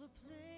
of a place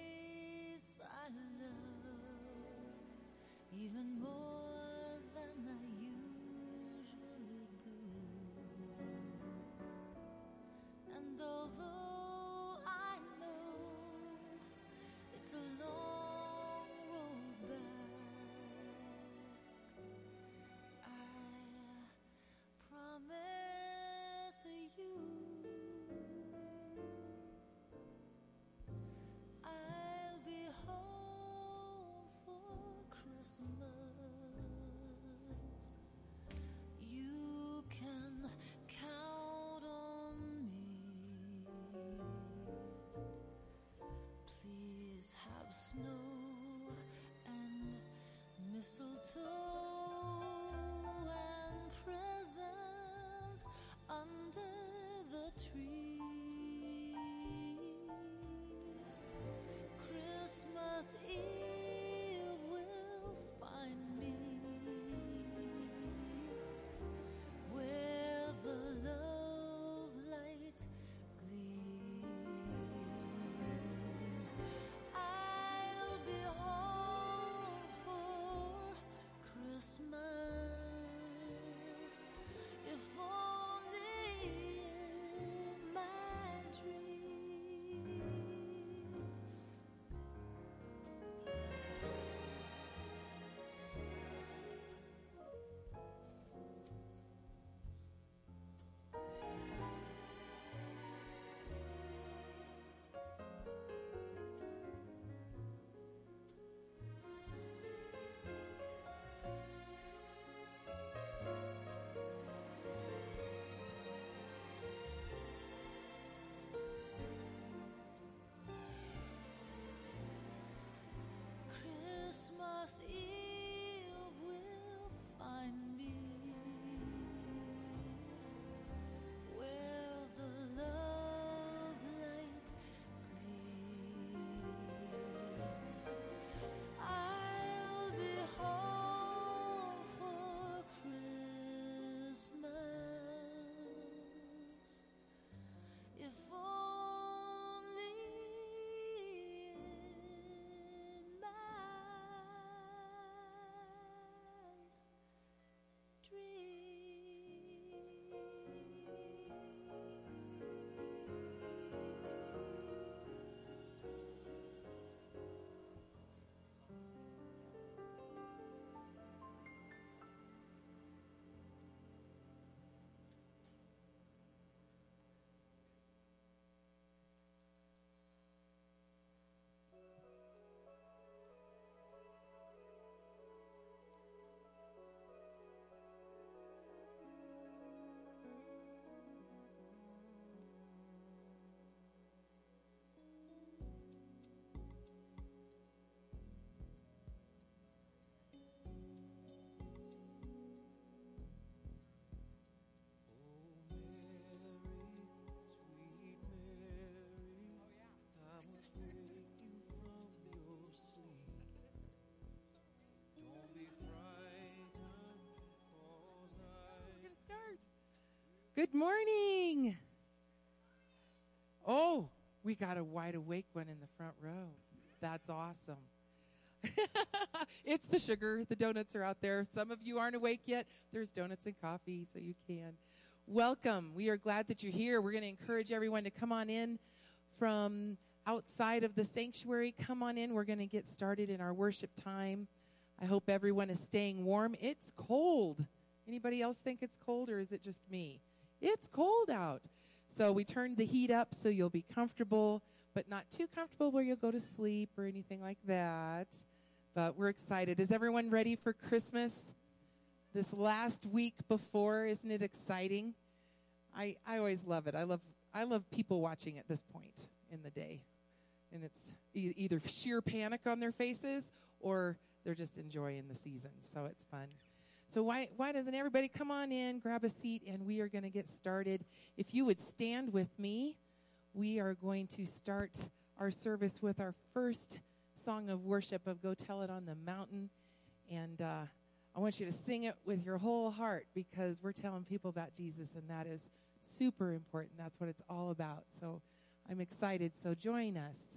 Good morning. Oh, we got a wide awake one in the front row. That's awesome. it's the sugar. The donuts are out there. Some of you aren't awake yet. There's donuts and coffee, so you can. Welcome. We are glad that you're here. We're going to encourage everyone to come on in from outside of the sanctuary. Come on in. We're going to get started in our worship time. I hope everyone is staying warm. It's cold. Anybody else think it's cold or is it just me? It's cold out. So we turned the heat up so you'll be comfortable, but not too comfortable where you'll go to sleep or anything like that. But we're excited. Is everyone ready for Christmas? This last week before, isn't it exciting? I, I always love it. I love I love people watching at this point in the day. And it's e- either sheer panic on their faces or they're just enjoying the season. So it's fun. So why why doesn't everybody come on in, grab a seat, and we are going to get started. If you would stand with me, we are going to start our service with our first song of worship of "Go Tell It on the Mountain," and uh, I want you to sing it with your whole heart because we're telling people about Jesus, and that is super important. That's what it's all about. So I'm excited. So join us.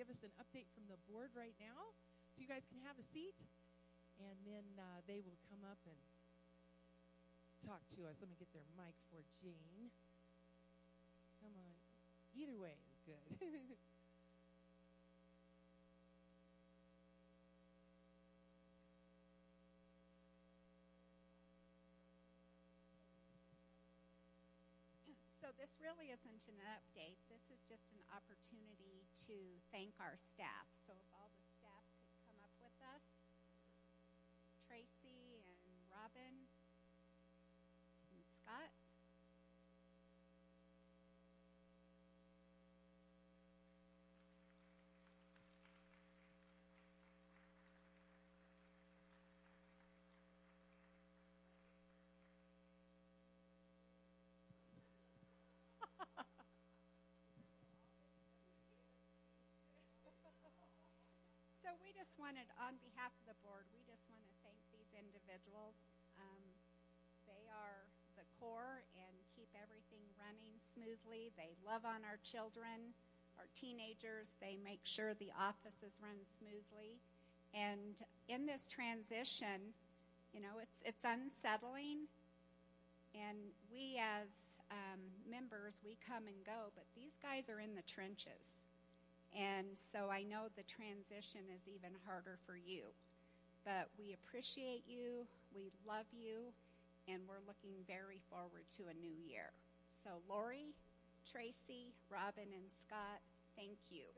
Give us an update from the board right now. So you guys can have a seat. And then uh, they will come up and talk to us. Let me get their mic for Jane. Come on. Either way good. this really isn't an update. This is just an opportunity to thank our staff. So if all the staff could come up with us, Tracy and Robin and Scott. So we just wanted, on behalf of the board, we just want to thank these individuals. Um, they are the core and keep everything running smoothly. They love on our children, our teenagers. They make sure the offices run smoothly. And in this transition, you know, it's it's unsettling. And we as um, members, we come and go, but these guys are in the trenches. And so I know the transition is even harder for you. But we appreciate you, we love you, and we're looking very forward to a new year. So, Lori, Tracy, Robin, and Scott, thank you.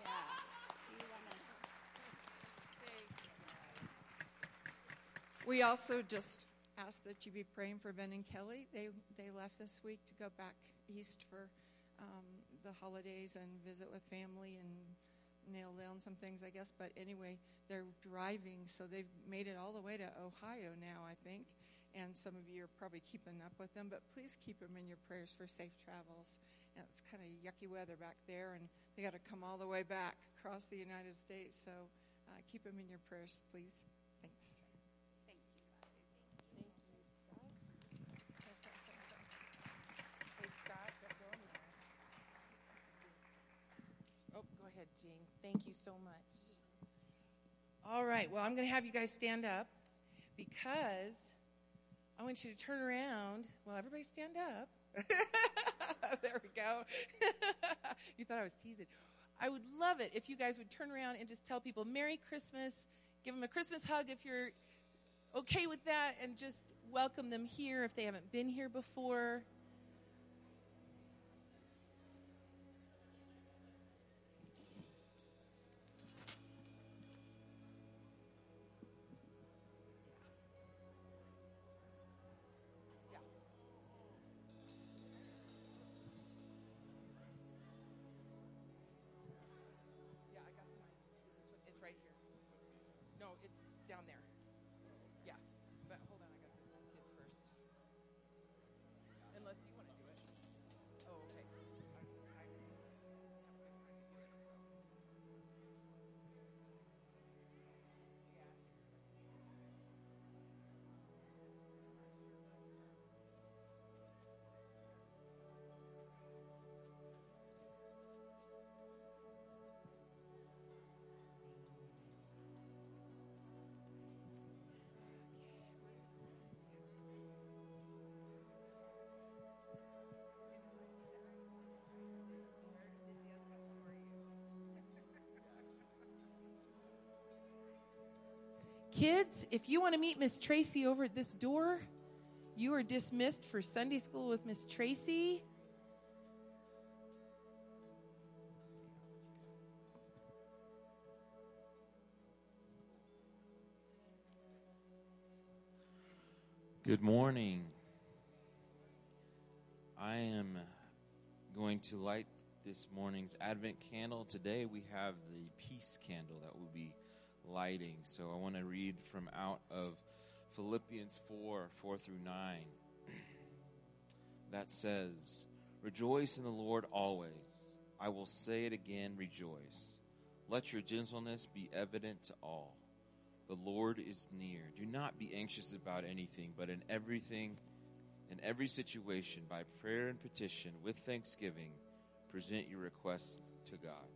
Yeah. Do you want to? We also just ask that you be praying for Ben and Kelly. They they left this week to go back east for um, the holidays and visit with family and nail down some things, I guess. But anyway, they're driving, so they've made it all the way to Ohio now, I think. And some of you are probably keeping up with them, but please keep them in your prayers for safe travels. And it's kind of yucky weather back there, and they got to come all the way back across the United States. So uh, keep them in your prayers, please. Thanks. Thank you. Thank you, Scott. Hey, Scott, don't go anywhere. Oh, go ahead, Jane. Thank you so much. All right, well, I'm going to have you guys stand up because I want you to turn around. Well, everybody stand up. there we go. you thought I was teasing. I would love it if you guys would turn around and just tell people Merry Christmas. Give them a Christmas hug if you're okay with that, and just welcome them here if they haven't been here before. Kids, if you want to meet Miss Tracy over at this door, you are dismissed for Sunday school with Miss Tracy. Good morning. I am going to light this morning's Advent candle. Today we have the peace candle that we'll be lighting. So I want to read from out of Philippians 4 4 through 9. that says, Rejoice in the Lord always. I will say it again, rejoice. Let your gentleness be evident to all. The Lord is near. Do not be anxious about anything, but in everything, in every situation, by prayer and petition, with thanksgiving, present your requests to God.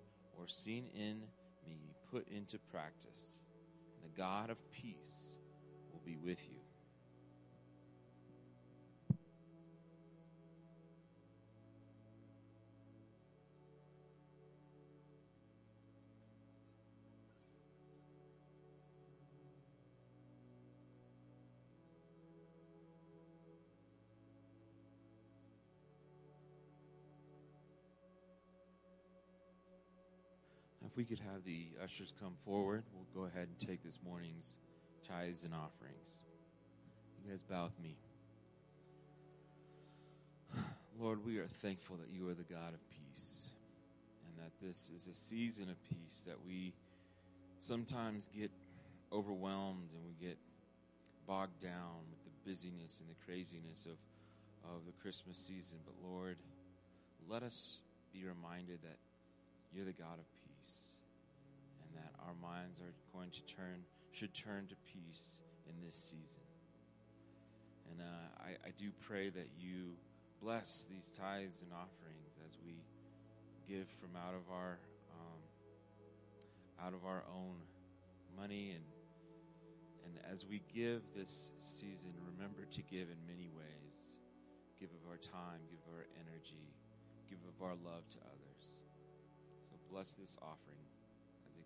or seen in me, put into practice. The God of peace will be with you. We could have the ushers come forward, we'll go ahead and take this morning's tithes and offerings. You guys bow with me. Lord, we are thankful that you are the God of peace and that this is a season of peace that we sometimes get overwhelmed and we get bogged down with the busyness and the craziness of, of the Christmas season. But Lord, let us be reminded that you're the God of peace and that our minds are going to turn should turn to peace in this season. And uh, I, I do pray that you bless these tithes and offerings as we give from out of our um, out of our own money and and as we give this season remember to give in many ways. Give of our time give of our energy give of our love to others. So bless this offering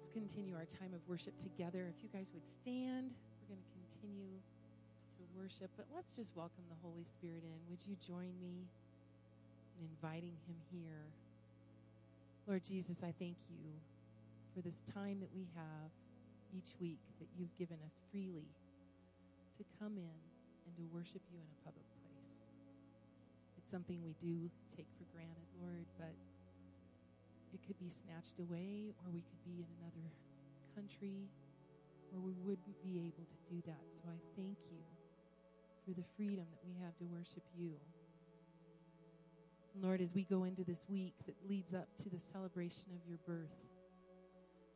Let's continue our time of worship together. If you guys would stand, we're going to continue to worship, but let's just welcome the Holy Spirit in. Would you join me in inviting him here? Lord Jesus, I thank you for this time that we have each week that you've given us freely to come in and to worship you in a public place. It's something we do take for granted, Lord, but it could be snatched away, or we could be in another country where we wouldn't be able to do that. So I thank you for the freedom that we have to worship you. Lord, as we go into this week that leads up to the celebration of your birth,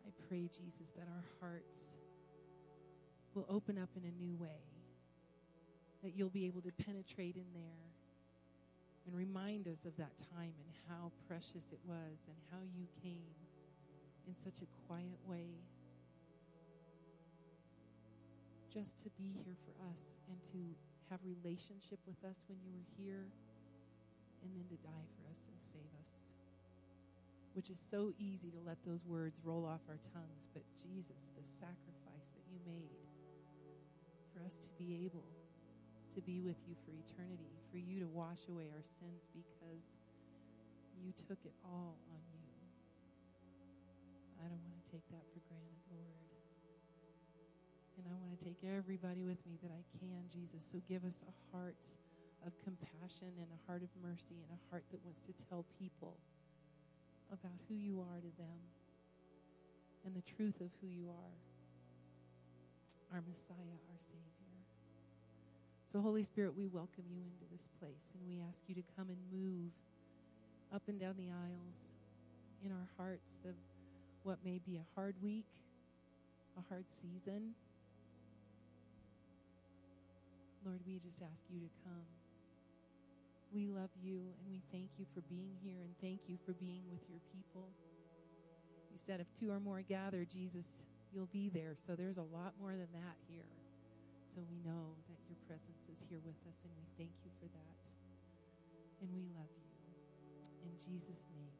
I pray, Jesus, that our hearts will open up in a new way, that you'll be able to penetrate in there and remind us of that time and how precious it was and how you came in such a quiet way just to be here for us and to have relationship with us when you were here and then to die for us and save us which is so easy to let those words roll off our tongues but Jesus the sacrifice that you made for us to be able to be with you for eternity, for you to wash away our sins because you took it all on you. I don't want to take that for granted, Lord. And I want to take everybody with me that I can, Jesus. So give us a heart of compassion and a heart of mercy and a heart that wants to tell people about who you are to them and the truth of who you are, our Messiah, our Savior. So, Holy Spirit, we welcome you into this place and we ask you to come and move up and down the aisles in our hearts, the what may be a hard week, a hard season. Lord, we just ask you to come. We love you and we thank you for being here and thank you for being with your people. You said if two or more gather, Jesus, you'll be there. So there's a lot more than that here. So we know that your presence is here with us and we thank you for that. And we love you. In Jesus' name,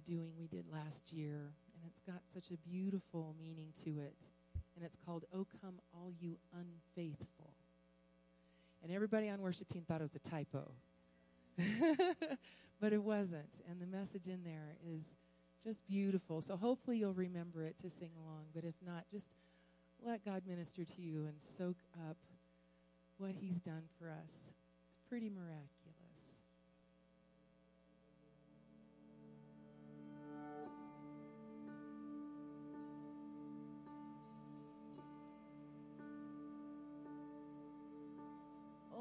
we're doing we did last year, and it's got such a beautiful meaning to it. And it's called "O Come All You Unfaithful." And everybody on worship team thought it was a typo, but it wasn't. And the message in there is just beautiful. So hopefully you'll remember it to sing along. But if not, just let God minister to you and soak up what He's done for us. It's pretty miraculous.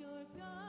your God.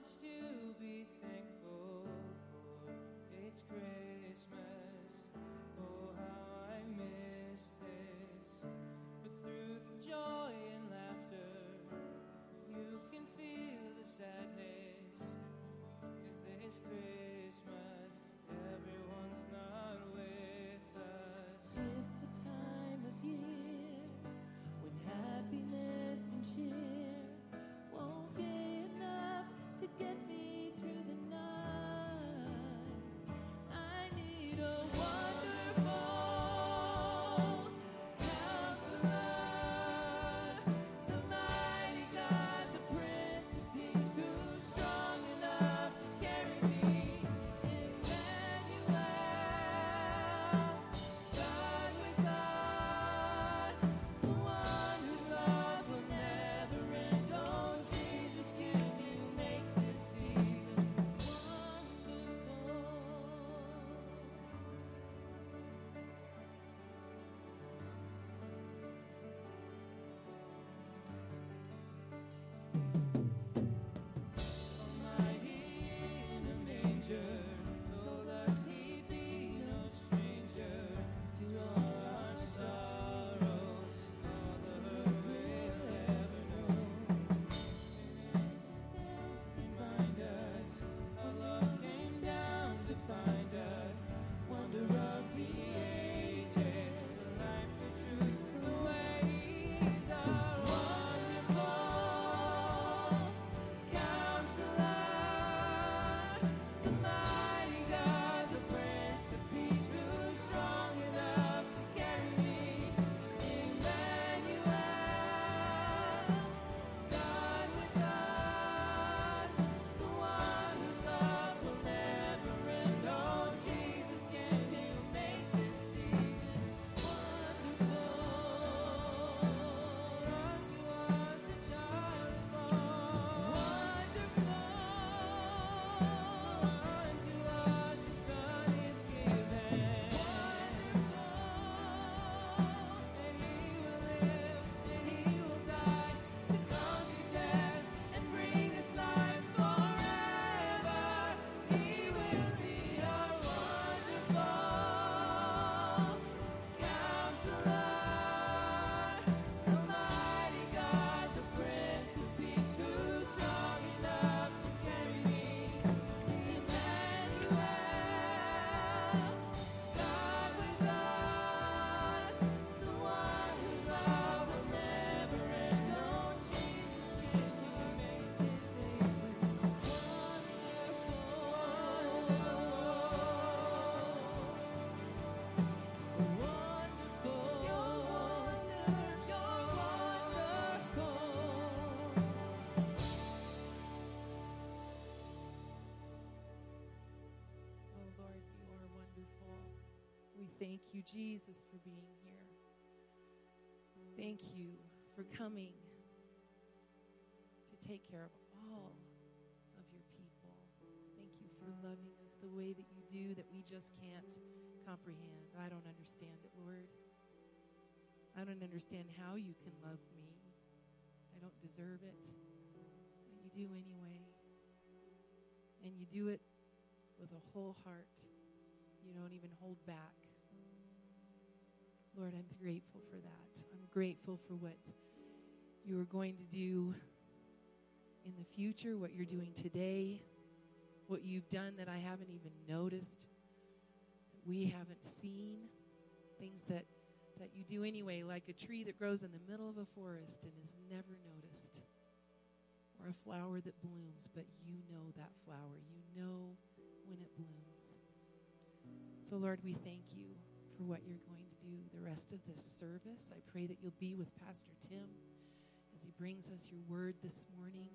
much to be thankful for. It's Christmas. Thank you, Jesus, for being here. Thank you for coming to take care of all of your people. Thank you for loving us the way that you do that we just can't comprehend. I don't understand it, Lord. I don't understand how you can love me. I don't deserve it. But you do anyway. And you do it with a whole heart. You don't even hold back. Lord, I'm grateful for that. I'm grateful for what you are going to do in the future, what you're doing today, what you've done that I haven't even noticed, that we haven't seen, things that, that you do anyway, like a tree that grows in the middle of a forest and is never noticed, or a flower that blooms, but you know that flower. You know when it blooms. So, Lord, we thank you for what you're going to do the rest of this service. I pray that you'll be with Pastor Tim as he brings us your word this morning.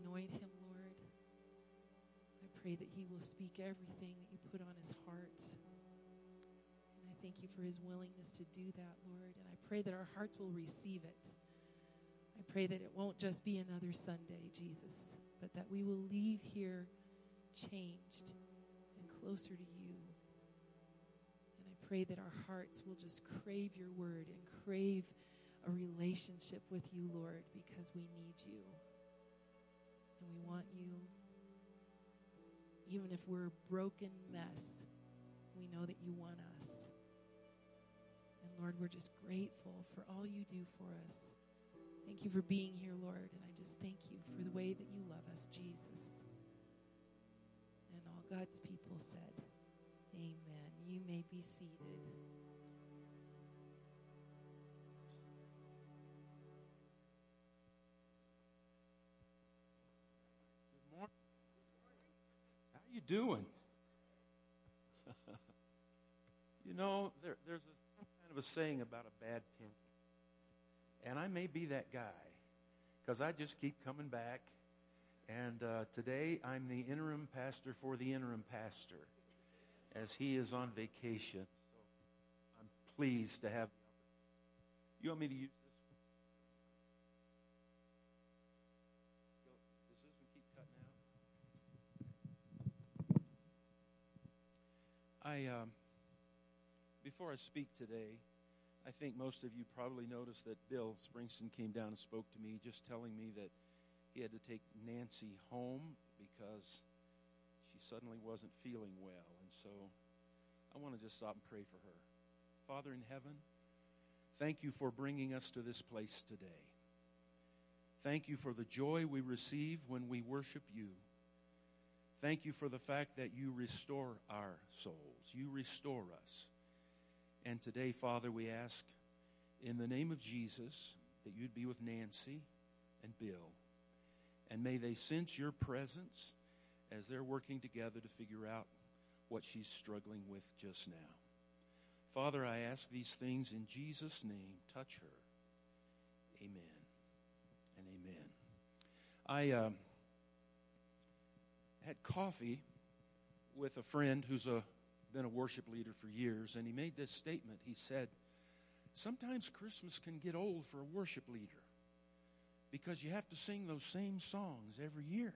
Anoint him, Lord. I pray that he will speak everything that you put on his heart. And I thank you for his willingness to do that, Lord. And I pray that our hearts will receive it. I pray that it won't just be another Sunday, Jesus, but that we will leave here changed and closer to you. Pray that our hearts will just crave your word and crave a relationship with you, Lord, because we need you. And we want you. Even if we're a broken mess, we know that you want us. And Lord, we're just grateful for all you do for us. Thank you for being here, Lord. And I just thank you for the way that you love us, Jesus. And all God's people said, Amen. You may be seated. Good morning. How you doing? you know, there, there's a, kind of a saying about a bad pin. And I may be that guy because I just keep coming back. And uh, today I'm the interim pastor for the interim pastor as he is on vacation. So I'm pleased to have. You want me to use this one? Does this one keep cutting out? I, um, before I speak today, I think most of you probably noticed that Bill Springsteen came down and spoke to me, just telling me that he had to take Nancy home because she suddenly wasn't feeling well. So I want to just stop and pray for her. Father in heaven, thank you for bringing us to this place today. Thank you for the joy we receive when we worship you. Thank you for the fact that you restore our souls. You restore us. And today, Father, we ask in the name of Jesus that you'd be with Nancy and Bill. And may they sense your presence as they're working together to figure out what she's struggling with just now. Father, I ask these things in Jesus' name. Touch her. Amen and amen. I uh, had coffee with a friend who's a been a worship leader for years, and he made this statement. He said, Sometimes Christmas can get old for a worship leader because you have to sing those same songs every year.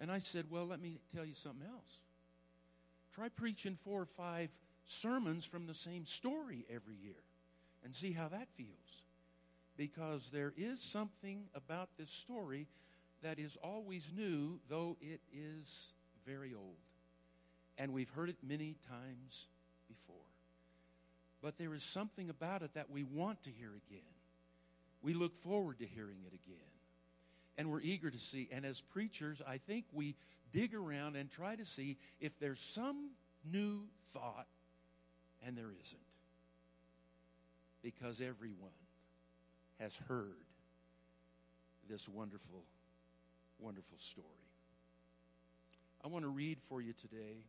And I said, Well, let me tell you something else. Try preaching four or five sermons from the same story every year and see how that feels. Because there is something about this story that is always new, though it is very old and we've heard it many times before. But there is something about it that we want to hear again. We look forward to hearing it again. And we're eager to see. And as preachers, I think we dig around and try to see if there's some new thought, and there isn't. Because everyone has heard this wonderful, wonderful story. I want to read for you today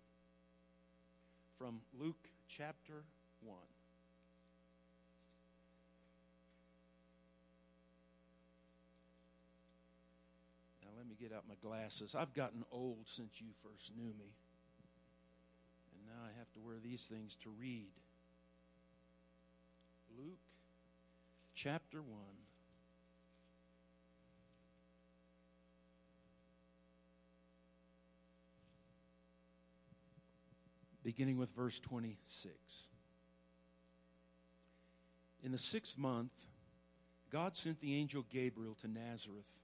from Luke chapter 1. Now, let me get out my glasses. I've gotten old since you first knew me. And now I have to wear these things to read. Luke chapter 1. Beginning with verse 26. In the sixth month, God sent the angel Gabriel to Nazareth,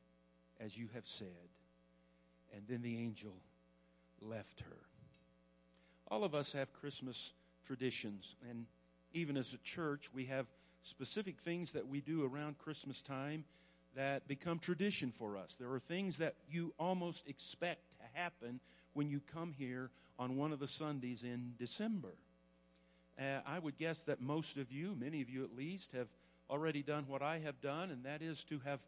as you have said. And then the angel left her. All of us have Christmas traditions, and even as a church, we have specific things that we do around Christmas time that become tradition for us. There are things that you almost expect to happen when you come here on one of the Sundays in December. Uh, I would guess that most of you, many of you at least, have already done what I have done, and that is to have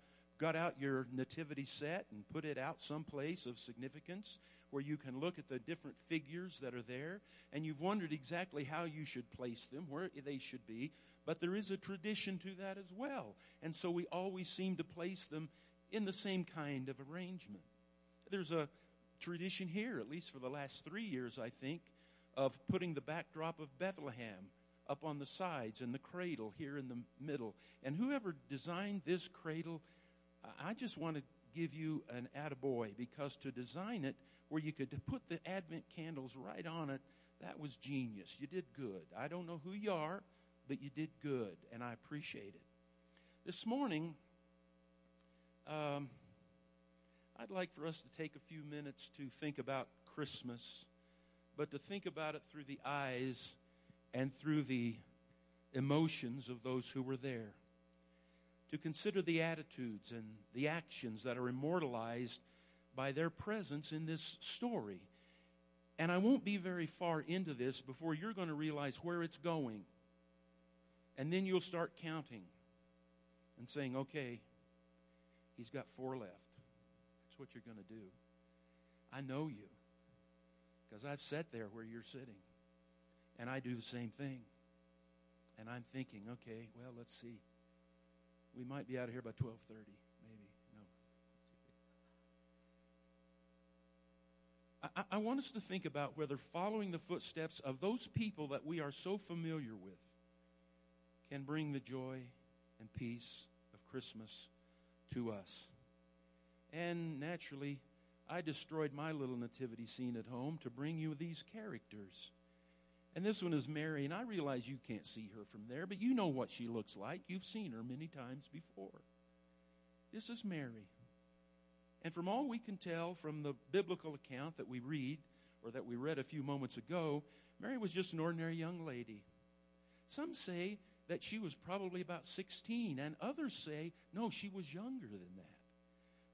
got out your nativity set and put it out someplace of significance where you can look at the different figures that are there, and you've wondered exactly how you should place them, where they should be. But there is a tradition to that as well. And so we always seem to place them in the same kind of arrangement. There's a tradition here, at least for the last three years, I think, of putting the backdrop of Bethlehem up on the sides and the cradle here in the middle. And whoever designed this cradle, I just want to give you an attaboy because to design it where you could put the Advent candles right on it, that was genius. You did good. I don't know who you are, but you did good, and I appreciate it. This morning, um, I'd like for us to take a few minutes to think about Christmas, but to think about it through the eyes and through the emotions of those who were there. To consider the attitudes and the actions that are immortalized by their presence in this story. And I won't be very far into this before you're going to realize where it's going. And then you'll start counting and saying, okay, he's got four left. That's what you're going to do. I know you because I've sat there where you're sitting. And I do the same thing. And I'm thinking, okay, well, let's see. We might be out of here by 1230, maybe. No. I, I want us to think about whether following the footsteps of those people that we are so familiar with can bring the joy and peace of Christmas to us. And naturally, I destroyed my little nativity scene at home to bring you these characters. And this one is Mary, and I realize you can't see her from there, but you know what she looks like. You've seen her many times before. This is Mary. And from all we can tell from the biblical account that we read, or that we read a few moments ago, Mary was just an ordinary young lady. Some say that she was probably about 16, and others say, no, she was younger than that.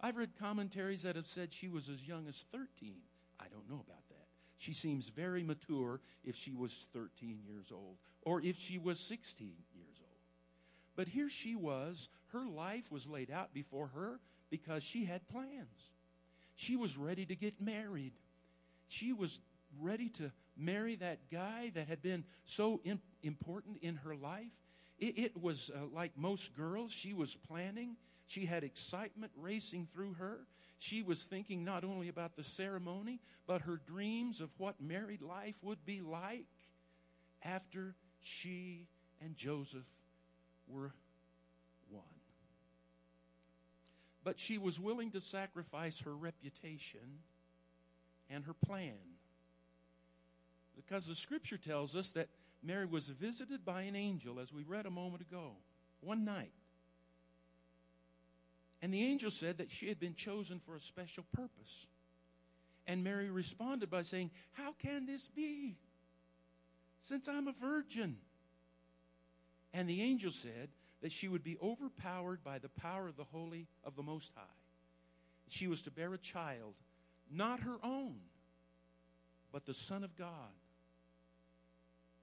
I've read commentaries that have said she was as young as 13. I don't know about. She seems very mature if she was 13 years old or if she was 16 years old. But here she was, her life was laid out before her because she had plans. She was ready to get married. She was ready to marry that guy that had been so im- important in her life. It, it was uh, like most girls, she was planning. She had excitement racing through her. She was thinking not only about the ceremony, but her dreams of what married life would be like after she and Joseph were one. But she was willing to sacrifice her reputation and her plan. Because the scripture tells us that Mary was visited by an angel, as we read a moment ago, one night. And the angel said that she had been chosen for a special purpose. And Mary responded by saying, How can this be? Since I'm a virgin. And the angel said that she would be overpowered by the power of the Holy of the Most High. She was to bear a child, not her own, but the Son of God.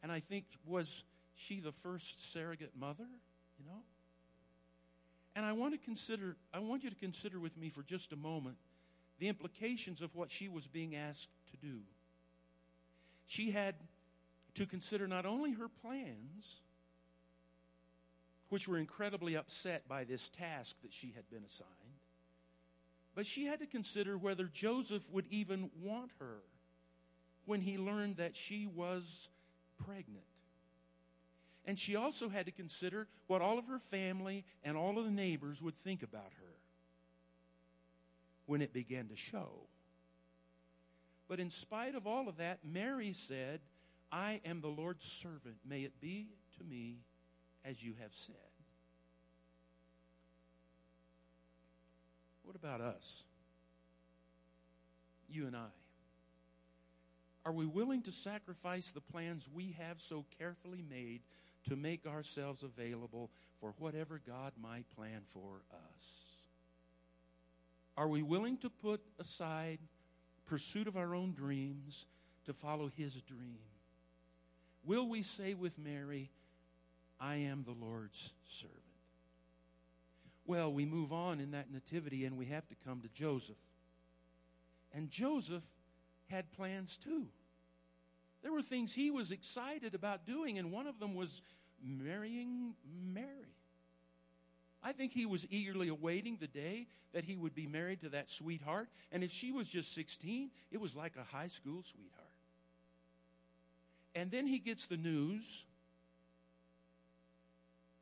And I think, was she the first surrogate mother? You know? And I want to consider, I want you to consider with me for just a moment the implications of what she was being asked to do. She had to consider not only her plans, which were incredibly upset by this task that she had been assigned, but she had to consider whether Joseph would even want her when he learned that she was pregnant. And she also had to consider what all of her family and all of the neighbors would think about her when it began to show. But in spite of all of that, Mary said, I am the Lord's servant. May it be to me as you have said. What about us? You and I. Are we willing to sacrifice the plans we have so carefully made to make ourselves available for whatever God might plan for us? Are we willing to put aside pursuit of our own dreams to follow His dream? Will we say with Mary, I am the Lord's servant? Well, we move on in that nativity and we have to come to Joseph. And Joseph had plans too. There were things he was excited about doing, and one of them was marrying Mary. I think he was eagerly awaiting the day that he would be married to that sweetheart. And if she was just 16, it was like a high school sweetheart. And then he gets the news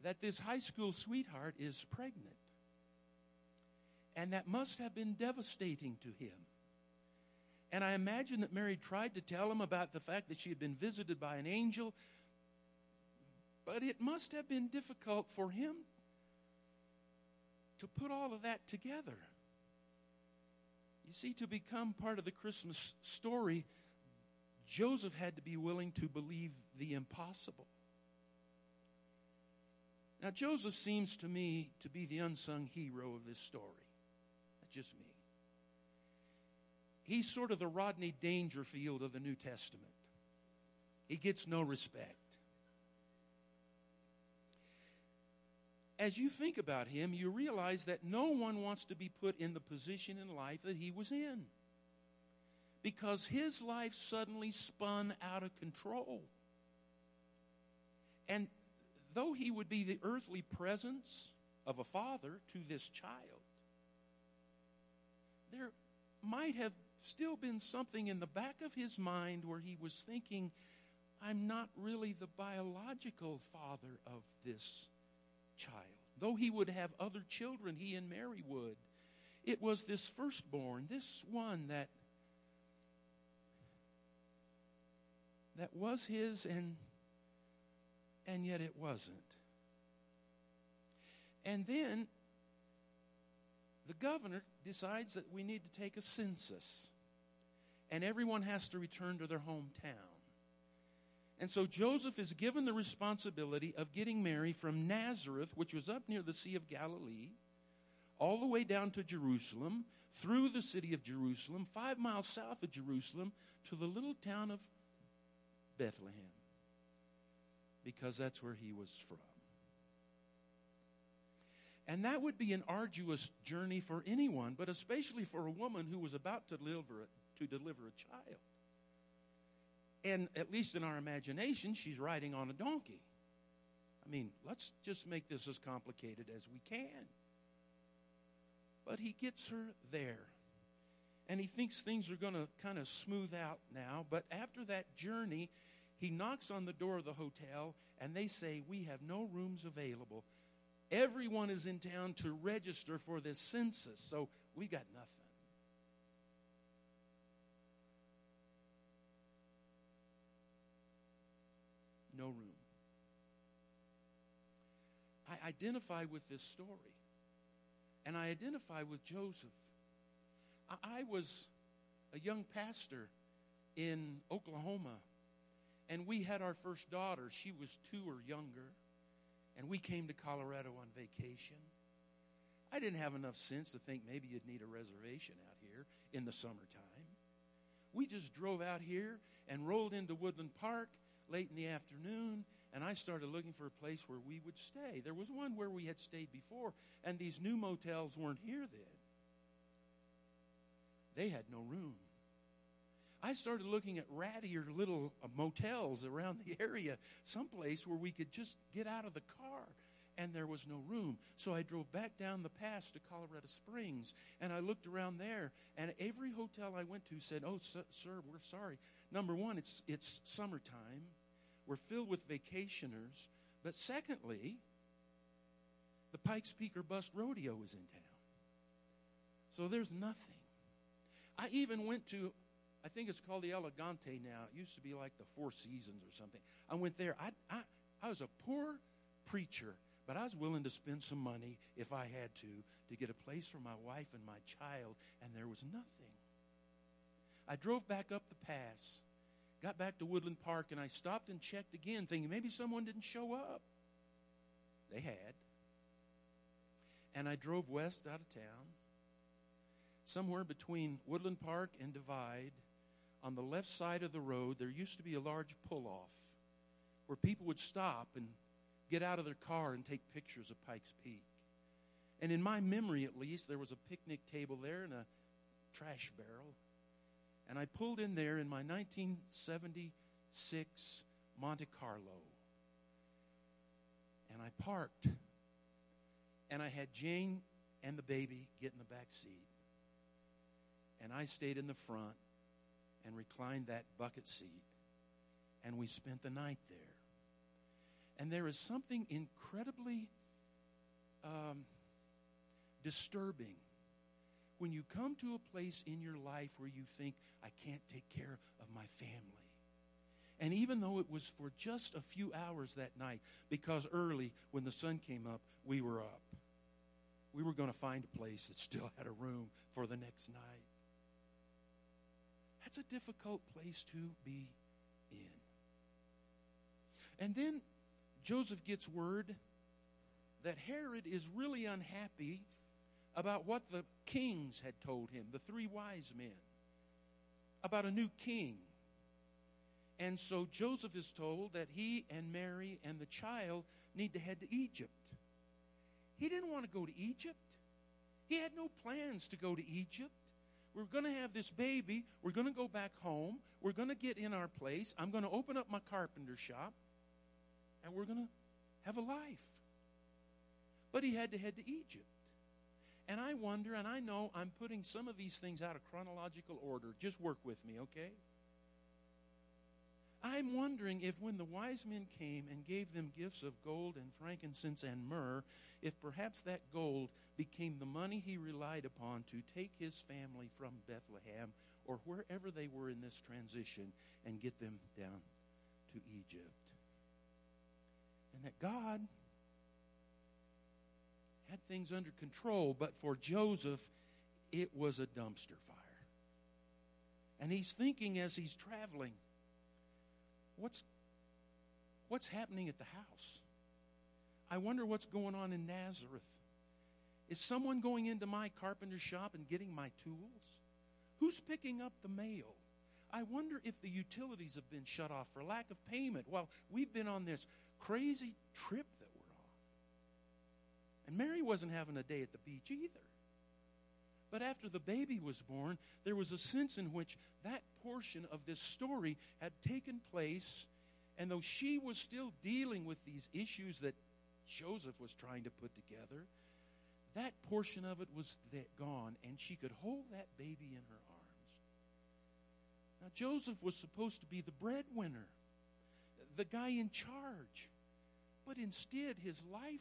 that this high school sweetheart is pregnant. And that must have been devastating to him. And I imagine that Mary tried to tell him about the fact that she had been visited by an angel, but it must have been difficult for him to put all of that together. You see, to become part of the Christmas story, Joseph had to be willing to believe the impossible. Now, Joseph seems to me to be the unsung hero of this story. That's just me. He's sort of the Rodney Dangerfield of the New Testament. He gets no respect. As you think about him, you realize that no one wants to be put in the position in life that he was in. Because his life suddenly spun out of control. And though he would be the earthly presence of a father to this child, there might have still been something in the back of his mind where he was thinking, I'm not really the biological father of this child. Though he would have other children, he and Mary would. It was this firstborn, this one that that was his and and yet it wasn't. And then the governor decides that we need to take a census and everyone has to return to their hometown. And so Joseph is given the responsibility of getting Mary from Nazareth, which was up near the Sea of Galilee, all the way down to Jerusalem, through the city of Jerusalem, five miles south of Jerusalem, to the little town of Bethlehem, because that's where he was from. And that would be an arduous journey for anyone, but especially for a woman who was about to deliver, to deliver a child. And at least in our imagination, she's riding on a donkey. I mean, let's just make this as complicated as we can. But he gets her there. And he thinks things are going to kind of smooth out now. But after that journey, he knocks on the door of the hotel and they say, We have no rooms available. Everyone is in town to register for this census, so we got nothing. No room. I identify with this story. And I identify with Joseph. I, I was a young pastor in Oklahoma, and we had our first daughter. She was two or younger, and we came to Colorado on vacation. I didn't have enough sense to think maybe you'd need a reservation out here in the summertime. We just drove out here and rolled into Woodland Park late in the afternoon, and I started looking for a place where we would stay. There was one where we had stayed before, and these new motels weren't here then. They had no room. I started looking at rattier little uh, motels around the area, someplace where we could just get out of the car, and there was no room. So I drove back down the pass to Colorado Springs, and I looked around there, and every hotel I went to said, "Oh, sir, we're sorry. Number one, it's it's summertime." We're filled with vacationers. But secondly, the Pikes Peak or Bust Rodeo is in town. So there's nothing. I even went to, I think it's called the Elegante now. It used to be like the Four Seasons or something. I went there. I, I, I was a poor preacher, but I was willing to spend some money if I had to to get a place for my wife and my child, and there was nothing. I drove back up the pass got back to Woodland Park and I stopped and checked again, thinking maybe someone didn't show up. They had. And I drove west out of town. Somewhere between Woodland Park and Divide, on the left side of the road, there used to be a large pull off where people would stop and get out of their car and take pictures of Pikes Peak. And in my memory, at least, there was a picnic table there and a trash barrel and I pulled in there in my 1976 Monte Carlo. And I parked. And I had Jane and the baby get in the back seat. And I stayed in the front and reclined that bucket seat. And we spent the night there. And there is something incredibly um, disturbing when you come to a place in your life where you think, I can't take care of my family. And even though it was for just a few hours that night, because early when the sun came up, we were up. We were going to find a place that still had a room for the next night. That's a difficult place to be in. And then Joseph gets word that Herod is really unhappy about what the kings had told him, the three wise men, about a new king. And so Joseph is told that he and Mary and the child need to head to Egypt. He didn't want to go to Egypt. He had no plans to go to Egypt. We're going to have this baby. We're going to go back home. We're going to get in our place. I'm going to open up my carpenter shop. And we're going to have a life. But he had to head to Egypt. And I wonder, and I know I'm putting some of these things out of chronological order. Just work with me, okay? I'm wondering if when the wise men came and gave them gifts of gold and frankincense and myrrh, if perhaps that gold became the money he relied upon to take his family from Bethlehem or wherever they were in this transition and get them down to Egypt. And that God had things under control, but for Joseph, it was a dumpster fire. And he's thinking as he's traveling, what's, what's happening at the house? I wonder what's going on in Nazareth. Is someone going into my carpenter shop and getting my tools? Who's picking up the mail? I wonder if the utilities have been shut off for lack of payment while we've been on this crazy trip and Mary wasn't having a day at the beach either. But after the baby was born, there was a sense in which that portion of this story had taken place. And though she was still dealing with these issues that Joseph was trying to put together, that portion of it was gone, and she could hold that baby in her arms. Now, Joseph was supposed to be the breadwinner, the guy in charge. But instead, his life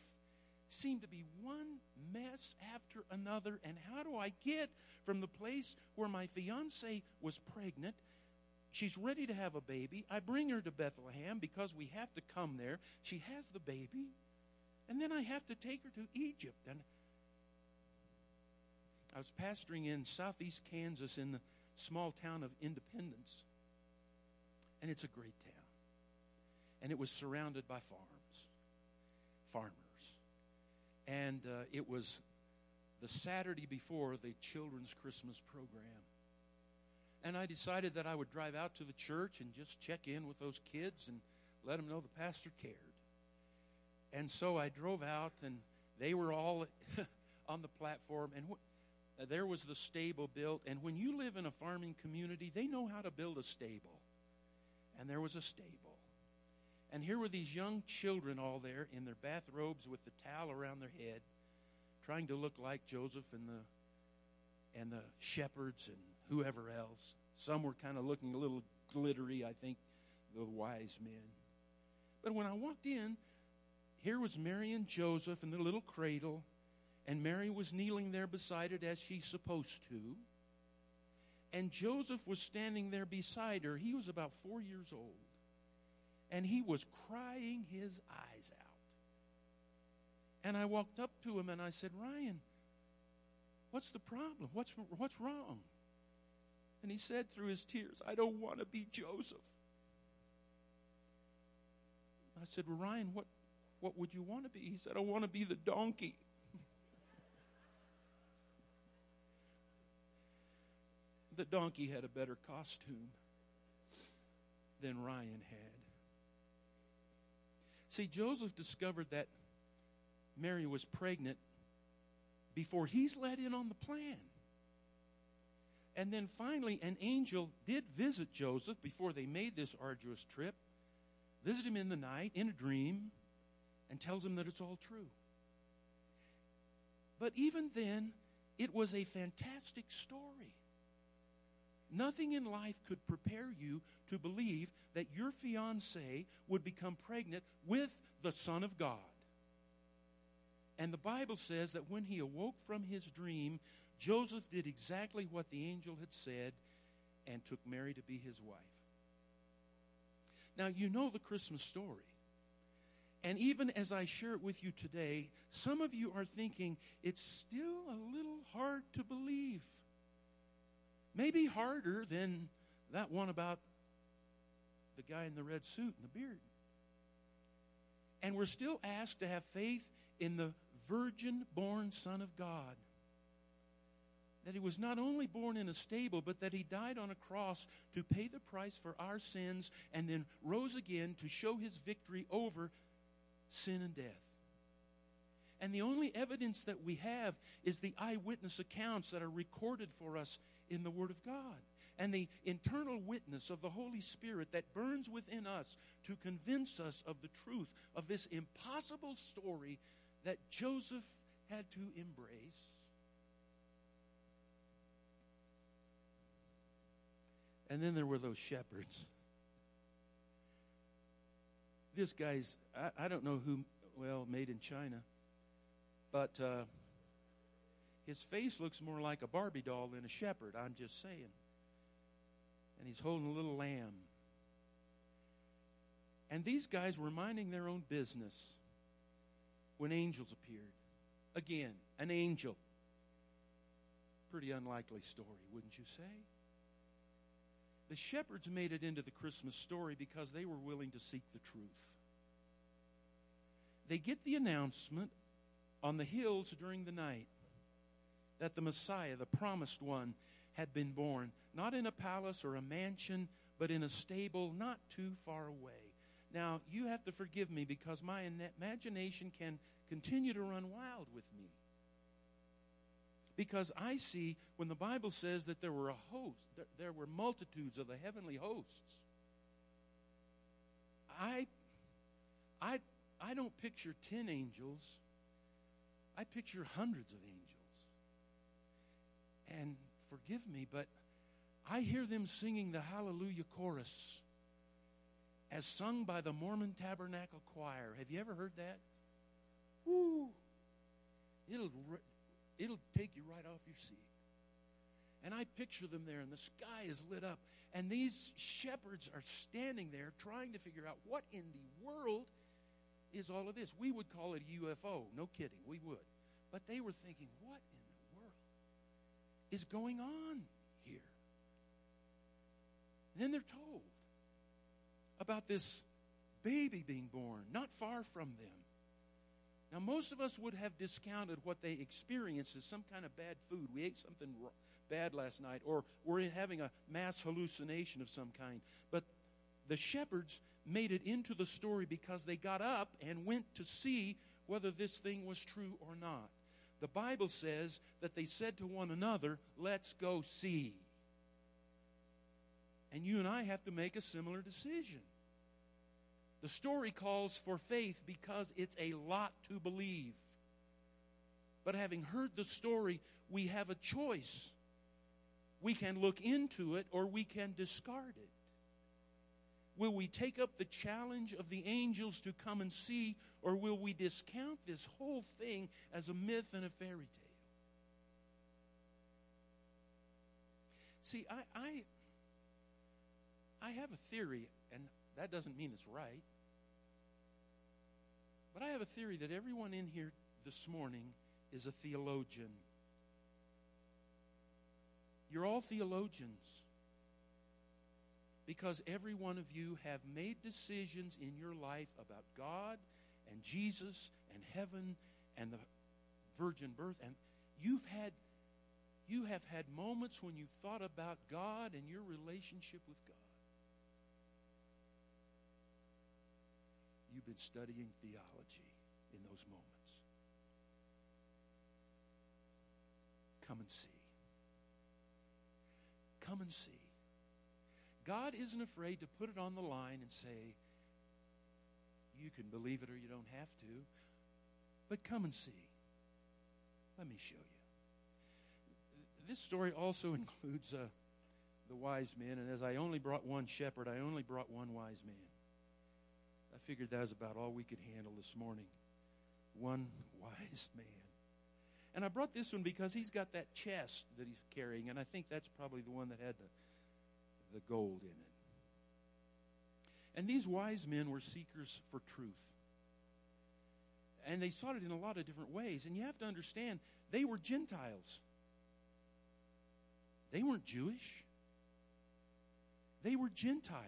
seemed to be one mess after another. And how do I get from the place where my fiance was pregnant? She's ready to have a baby. I bring her to Bethlehem because we have to come there. She has the baby. And then I have to take her to Egypt. And I was pastoring in southeast Kansas in the small town of Independence. And it's a great town. And it was surrounded by farms, farmers. And uh, it was the Saturday before the children's Christmas program. And I decided that I would drive out to the church and just check in with those kids and let them know the pastor cared. And so I drove out, and they were all on the platform. And wh- there was the stable built. And when you live in a farming community, they know how to build a stable. And there was a stable. And here were these young children all there in their bathrobes with the towel around their head, trying to look like Joseph and the and the shepherds and whoever else. Some were kind of looking a little glittery, I think, the wise men. But when I walked in, here was Mary and Joseph in the little cradle, and Mary was kneeling there beside it as she's supposed to. And Joseph was standing there beside her. He was about four years old and he was crying his eyes out. And I walked up to him and I said, Ryan, what's the problem? What's, what's wrong? And he said through his tears, I don't want to be Joseph. I said, well, Ryan, what, what would you want to be? He said, I want to be the donkey. the donkey had a better costume than Ryan had. See, Joseph discovered that Mary was pregnant before he's let in on the plan. And then finally, an angel did visit Joseph before they made this arduous trip, visit him in the night in a dream, and tells him that it's all true. But even then, it was a fantastic story. Nothing in life could prepare you to believe that your fiance would become pregnant with the Son of God. And the Bible says that when he awoke from his dream, Joseph did exactly what the angel had said and took Mary to be his wife. Now, you know the Christmas story. And even as I share it with you today, some of you are thinking it's still a little hard to believe. Maybe harder than that one about the guy in the red suit and the beard. And we're still asked to have faith in the virgin born Son of God. That he was not only born in a stable, but that he died on a cross to pay the price for our sins and then rose again to show his victory over sin and death. And the only evidence that we have is the eyewitness accounts that are recorded for us in the Word of God and the internal witness of the Holy Spirit that burns within us to convince us of the truth of this impossible story that Joseph had to embrace. And then there were those shepherds. This guy's, I, I don't know who, well, made in China, but. Uh, his face looks more like a Barbie doll than a shepherd, I'm just saying. And he's holding a little lamb. And these guys were minding their own business when angels appeared. Again, an angel. Pretty unlikely story, wouldn't you say? The shepherds made it into the Christmas story because they were willing to seek the truth. They get the announcement on the hills during the night that the Messiah, the promised one, had been born, not in a palace or a mansion, but in a stable not too far away. Now, you have to forgive me because my imagination can continue to run wild with me. Because I see when the Bible says that there were a host, there, were multitudes of the heavenly hosts. I, I, I don't picture 10 angels. I picture hundreds of angels. And forgive me, but I hear them singing the Hallelujah chorus as sung by the Mormon Tabernacle Choir. Have you ever heard that? Woo! It'll, it'll take you right off your seat. And I picture them there, and the sky is lit up, and these shepherds are standing there trying to figure out what in the world is all of this. We would call it a UFO. No kidding, we would. But they were thinking, what is going on here? And then they're told about this baby being born not far from them. Now, most of us would have discounted what they experienced as some kind of bad food. We ate something bad last night, or we're having a mass hallucination of some kind. But the shepherds made it into the story because they got up and went to see whether this thing was true or not. The Bible says that they said to one another, Let's go see. And you and I have to make a similar decision. The story calls for faith because it's a lot to believe. But having heard the story, we have a choice. We can look into it or we can discard it. Will we take up the challenge of the angels to come and see, or will we discount this whole thing as a myth and a fairy tale? See, I, I, I have a theory, and that doesn't mean it's right. But I have a theory that everyone in here this morning is a theologian. You're all theologians because every one of you have made decisions in your life about God and Jesus and heaven and the virgin birth and you've had you have had moments when you've thought about God and your relationship with God. You've been studying theology in those moments. Come and see. Come and see. God isn't afraid to put it on the line and say, you can believe it or you don't have to, but come and see. Let me show you. This story also includes uh, the wise men, and as I only brought one shepherd, I only brought one wise man. I figured that was about all we could handle this morning. One wise man. And I brought this one because he's got that chest that he's carrying, and I think that's probably the one that had the, the gold in it. And these wise men were seekers for truth. And they sought it in a lot of different ways. And you have to understand, they were Gentiles. They weren't Jewish. They were Gentiles.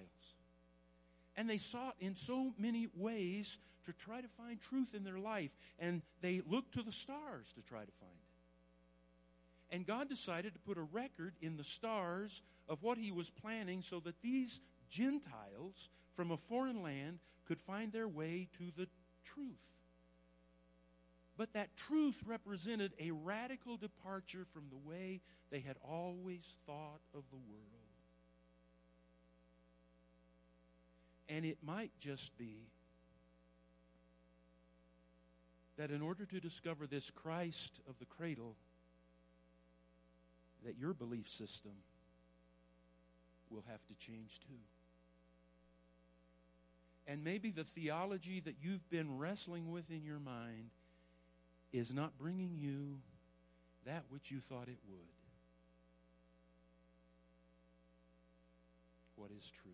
And they sought in so many ways to try to find truth in their life. And they looked to the stars to try to find it. And God decided to put a record in the stars of what He was planning so that these Gentiles from a foreign land could find their way to the truth. But that truth represented a radical departure from the way they had always thought of the world. And it might just be that in order to discover this Christ of the cradle, that your belief system will have to change too. And maybe the theology that you've been wrestling with in your mind is not bringing you that which you thought it would. What is truth?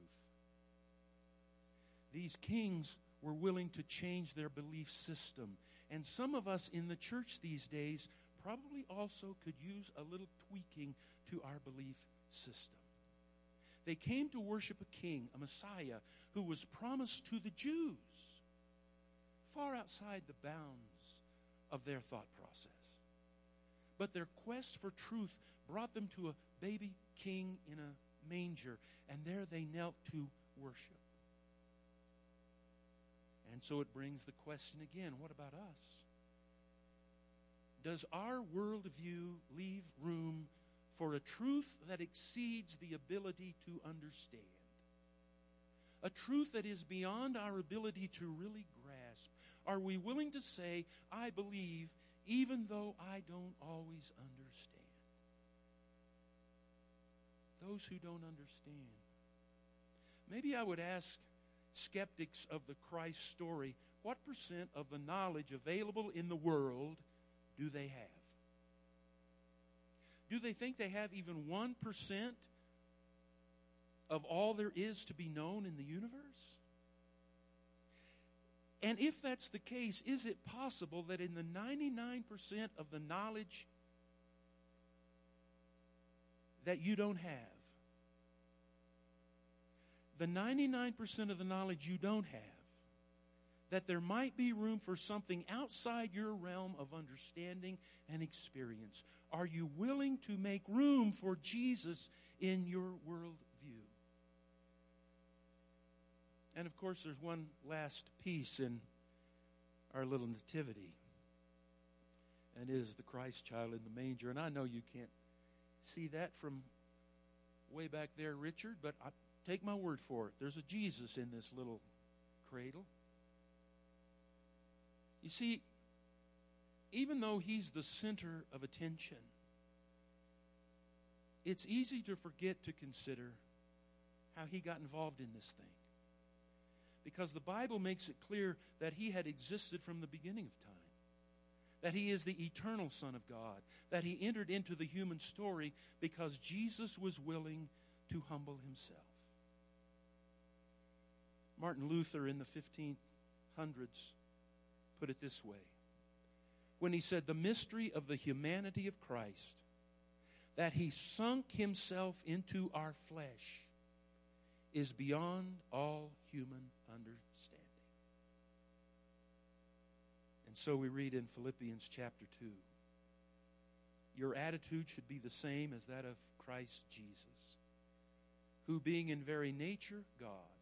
These kings were willing to change their belief system. And some of us in the church these days probably also could use a little tweaking to our belief system. They came to worship a king, a Messiah, who was promised to the Jews far outside the bounds of their thought process. But their quest for truth brought them to a baby king in a manger, and there they knelt to worship. And so it brings the question again what about us? does our worldview leave room for a truth that exceeds the ability to understand? A truth that is beyond our ability to really grasp. Are we willing to say, I believe, even though I don't always understand? Those who don't understand. Maybe I would ask skeptics of the Christ story what percent of the knowledge available in the world do they have? Do they think they have even 1% of all there is to be known in the universe? And if that's the case, is it possible that in the 99% of the knowledge that you don't have, the 99% of the knowledge you don't have, that there might be room for something outside your realm of understanding and experience? Are you willing to make room for Jesus in your worldview? And of course, there's one last piece in our little nativity, and it is the Christ child in the manger. And I know you can't see that from way back there, Richard, but I, take my word for it. There's a Jesus in this little cradle. You see, even though he's the center of attention, it's easy to forget to consider how he got involved in this thing. Because the Bible makes it clear that he had existed from the beginning of time, that he is the eternal Son of God, that he entered into the human story because Jesus was willing to humble himself. Martin Luther in the 1500s put it this way when he said, The mystery of the humanity of Christ, that he sunk himself into our flesh, is beyond all human understanding. And so we read in Philippians chapter 2 Your attitude should be the same as that of Christ Jesus, who, being in very nature God,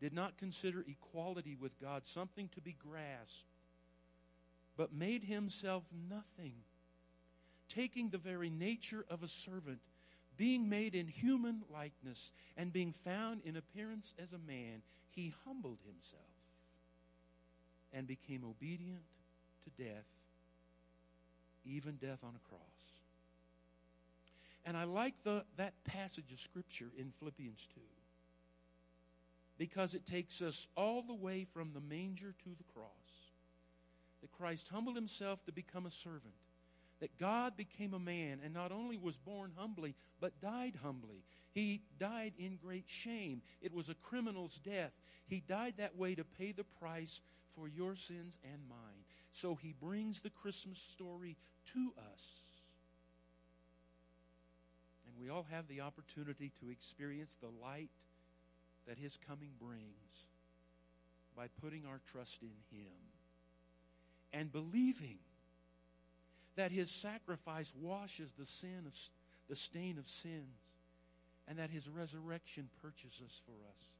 did not consider equality with God something to be grasped, but made himself nothing, taking the very nature of a servant, being made in human likeness, and being found in appearance as a man, he humbled himself and became obedient to death, even death on a cross. And I like the, that passage of Scripture in Philippians 2 because it takes us all the way from the manger to the cross. That Christ humbled himself to become a servant. That God became a man and not only was born humbly, but died humbly. He died in great shame. It was a criminal's death. He died that way to pay the price for your sins and mine. So he brings the Christmas story to us. And we all have the opportunity to experience the light that his coming brings by putting our trust in him and believing that his sacrifice washes the sin of the stain of sins and that his resurrection purchases for us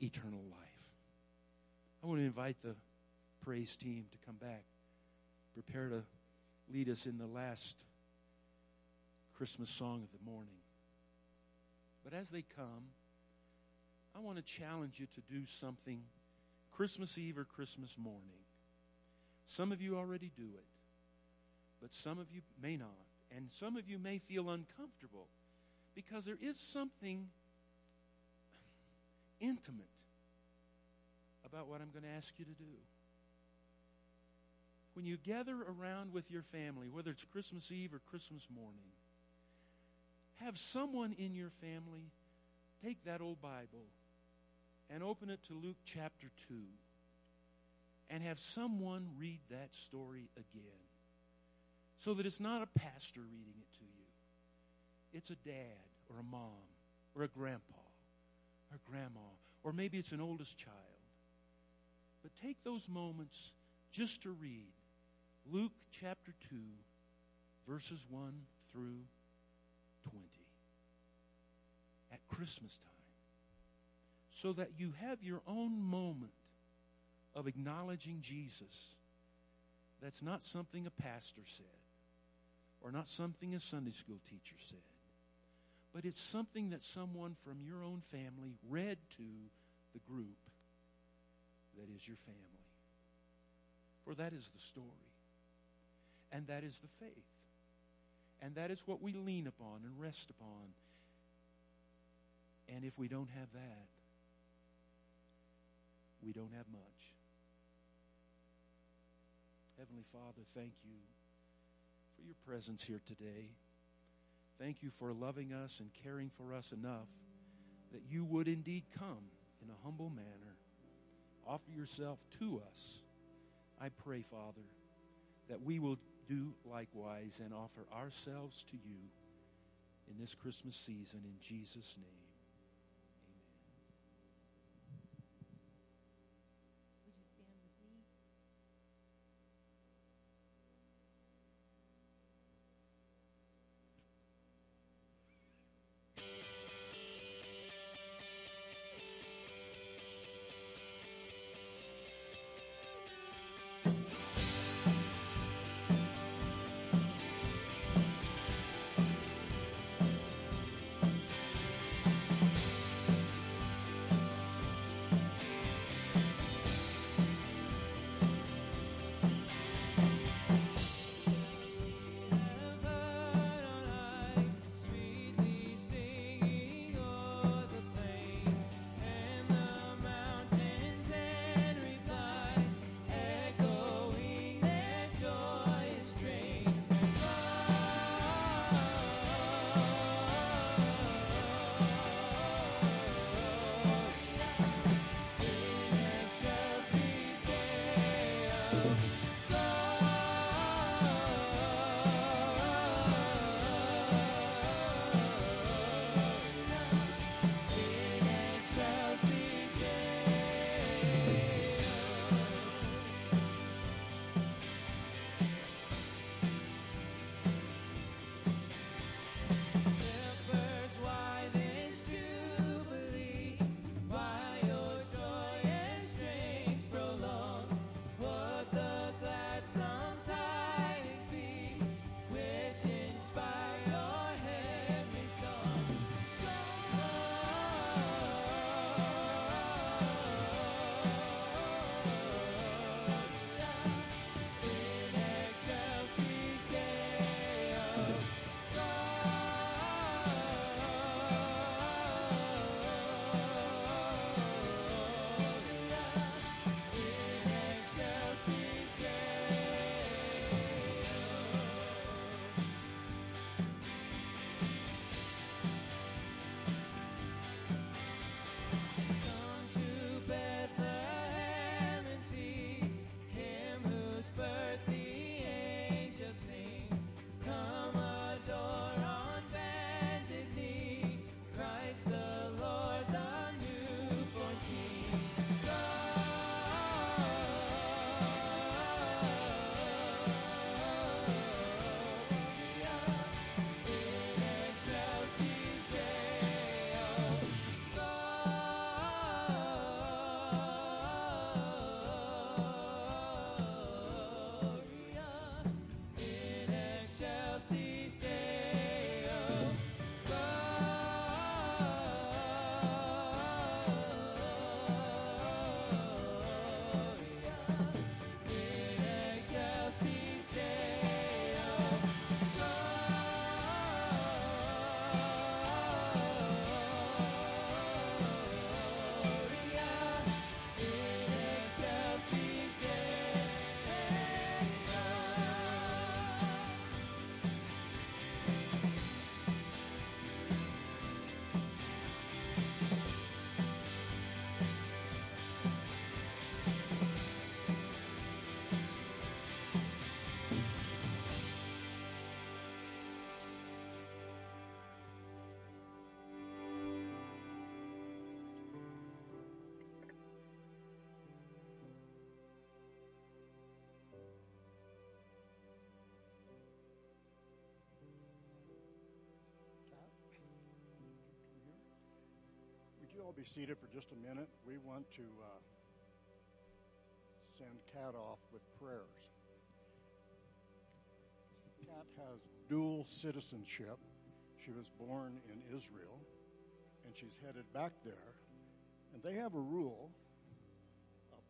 eternal life. I want to invite the praise team to come back, prepare to lead us in the last Christmas song of the morning. But as they come, I want to challenge you to do something Christmas Eve or Christmas morning. Some of you already do it, but some of you may not. And some of you may feel uncomfortable because there is something intimate about what I'm going to ask you to do. When you gather around with your family, whether it's Christmas Eve or Christmas morning, have someone in your family take that old Bible and open it to Luke chapter 2 and have someone read that story again so that it's not a pastor reading it to you. It's a dad or a mom or a grandpa or grandma or maybe it's an oldest child. But take those moments just to read Luke chapter 2, verses 1 through 20 at Christmas time so that you have your own moment of acknowledging Jesus that's not something a pastor said or not something a Sunday school teacher said, but it's something that someone from your own family read to the group that is your family. For that is the story. And that is the faith. And that is what we lean upon and rest upon. And if we don't have that, we don't have much. Heavenly Father, thank you for your presence here today. Thank you for loving us and caring for us enough that you would indeed come in a humble manner, offer yourself to us. I pray, Father, that we will do likewise and offer ourselves to you in this Christmas season in Jesus' name. You all be seated for just a minute? We want to uh, send Kat off with prayers. Kat has dual citizenship. She was born in Israel, and she's headed back there. And they have a rule,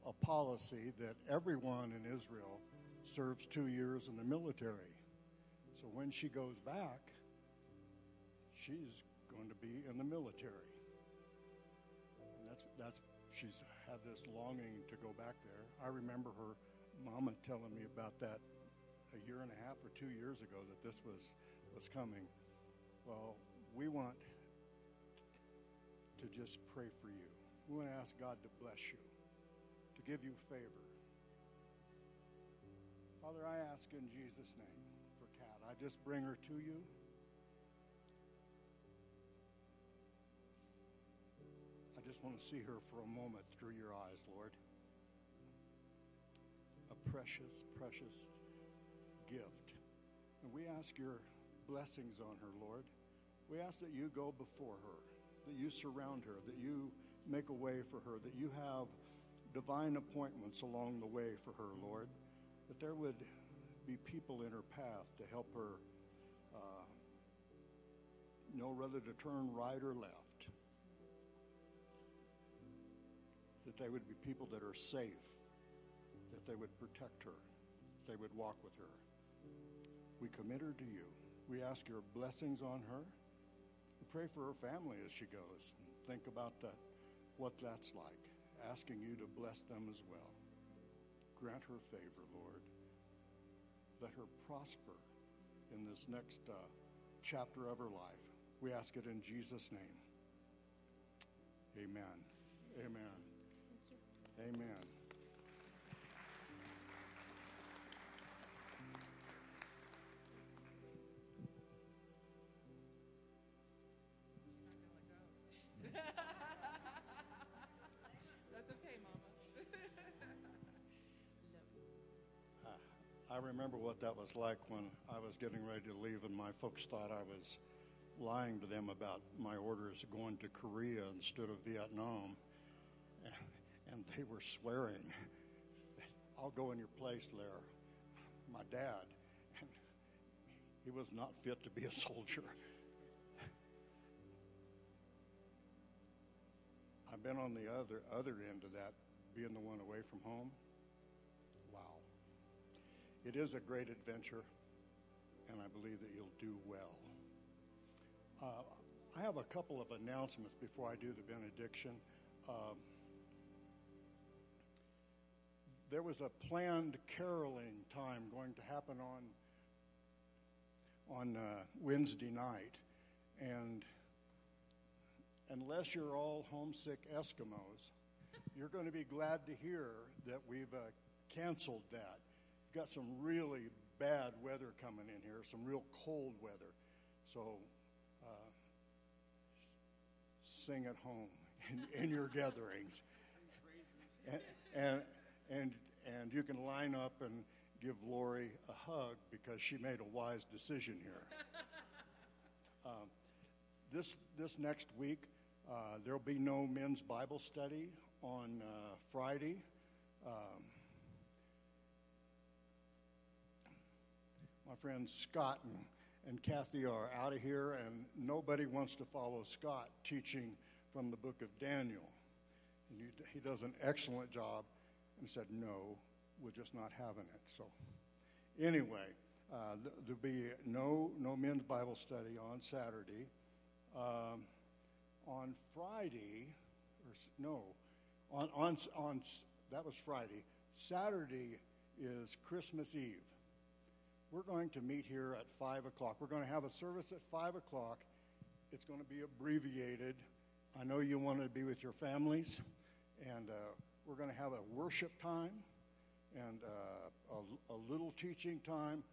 a, a policy, that everyone in Israel serves two years in the military. So when she goes back, she's going to be in the military. That's she's had this longing to go back there. I remember her mama telling me about that a year and a half or two years ago that this was was coming. Well, we want to just pray for you. We want to ask God to bless you, to give you favor. Father, I ask in Jesus' name for Kat. I just bring her to you. Just want to see her for a moment through your eyes, Lord. A precious, precious gift. And we ask your blessings on her, Lord. We ask that you go before her, that you surround her, that you make a way for her, that you have divine appointments along the way for her, Lord, that there would be people in her path to help her uh, know whether to turn right or left, that they would be people that are safe, that they would protect her, they would walk with her. We commit her to you. We ask your blessings on her. We pray for her family as she goes. And think about that, what that's like, asking you to bless them as well. Grant her favor, Lord. Let her prosper in this next uh, chapter of her life. We ask it in Jesus' name. Amen. Amen. Amen. That's okay, Mama. I remember what that was like when I was getting ready to leave, and my folks thought I was lying to them about my orders going to Korea instead of Vietnam. And, they were swearing, I'll go in your place, Lair. My dad. And he was not fit to be a soldier. I've been on the other other end of that, being the one away from home. Wow. It is a great adventure, and I believe that you'll do well. Uh, I have a couple of announcements before I do the benediction. Um, there was a planned caroling time going to happen on on uh, Wednesday night, and unless you're all homesick Eskimos, you're going to be glad to hear that we've uh, canceled that. We've got some really bad weather coming in here, some real cold weather. So uh, sing at home in, in your gatherings. And, and, and, and you can line up and give Lori a hug because she made a wise decision here. Um, this, this next week, uh, there'll be no men's Bible study on uh, Friday. Um, my friends Scott and, and Kathy are out of here, and nobody wants to follow Scott teaching from the book of Daniel. And he, he does an excellent job, and said, No, we're just not having it. So, anyway, uh, th- there'll be no, no men's Bible study on Saturday. Um, on Friday, or no, on, on, on, that was Friday. Saturday is Christmas Eve. We're going to meet here at 5 o'clock. We're going to have a service at 5 o'clock. It's going to be abbreviated. I know you want to be with your families, and uh, we're going to have a worship time and uh, a, a little teaching time,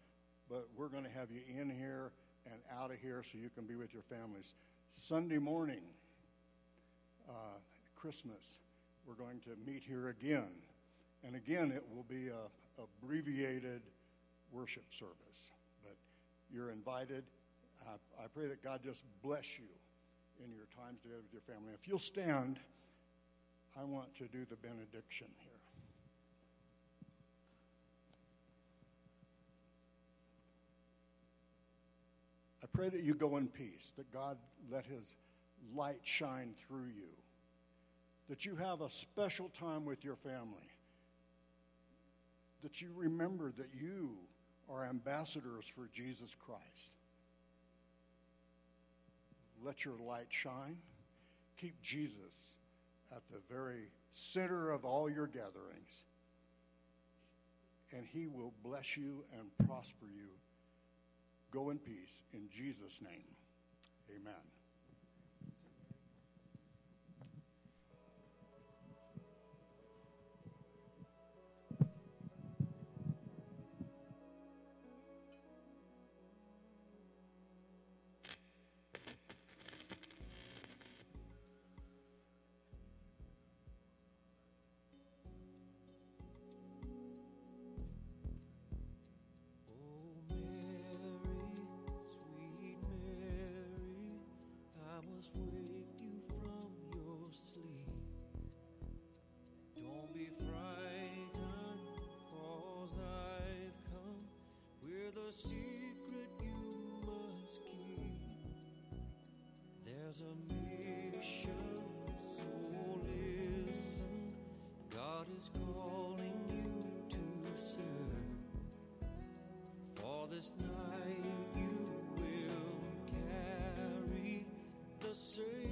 but we're going to have you in here and out of here so you can be with your families. Sunday morning, uh, Christmas, we're going to meet here again. And again, it will be a abbreviated worship service. But you're invited. I, I pray that God just bless you in your times together with your family. If you'll stand, I want to do the benediction here. I pray that you go in peace, that God let his light shine through you, that you have a special time with your family, that you remember that you are ambassadors for Jesus Christ. Let your light shine. Keep Jesus at the very center of all your gatherings. And he will bless you and prosper you. Go in peace. In Jesus' name, amen. There's a mission, so listen. God is calling you to serve. For this night you will carry the Savior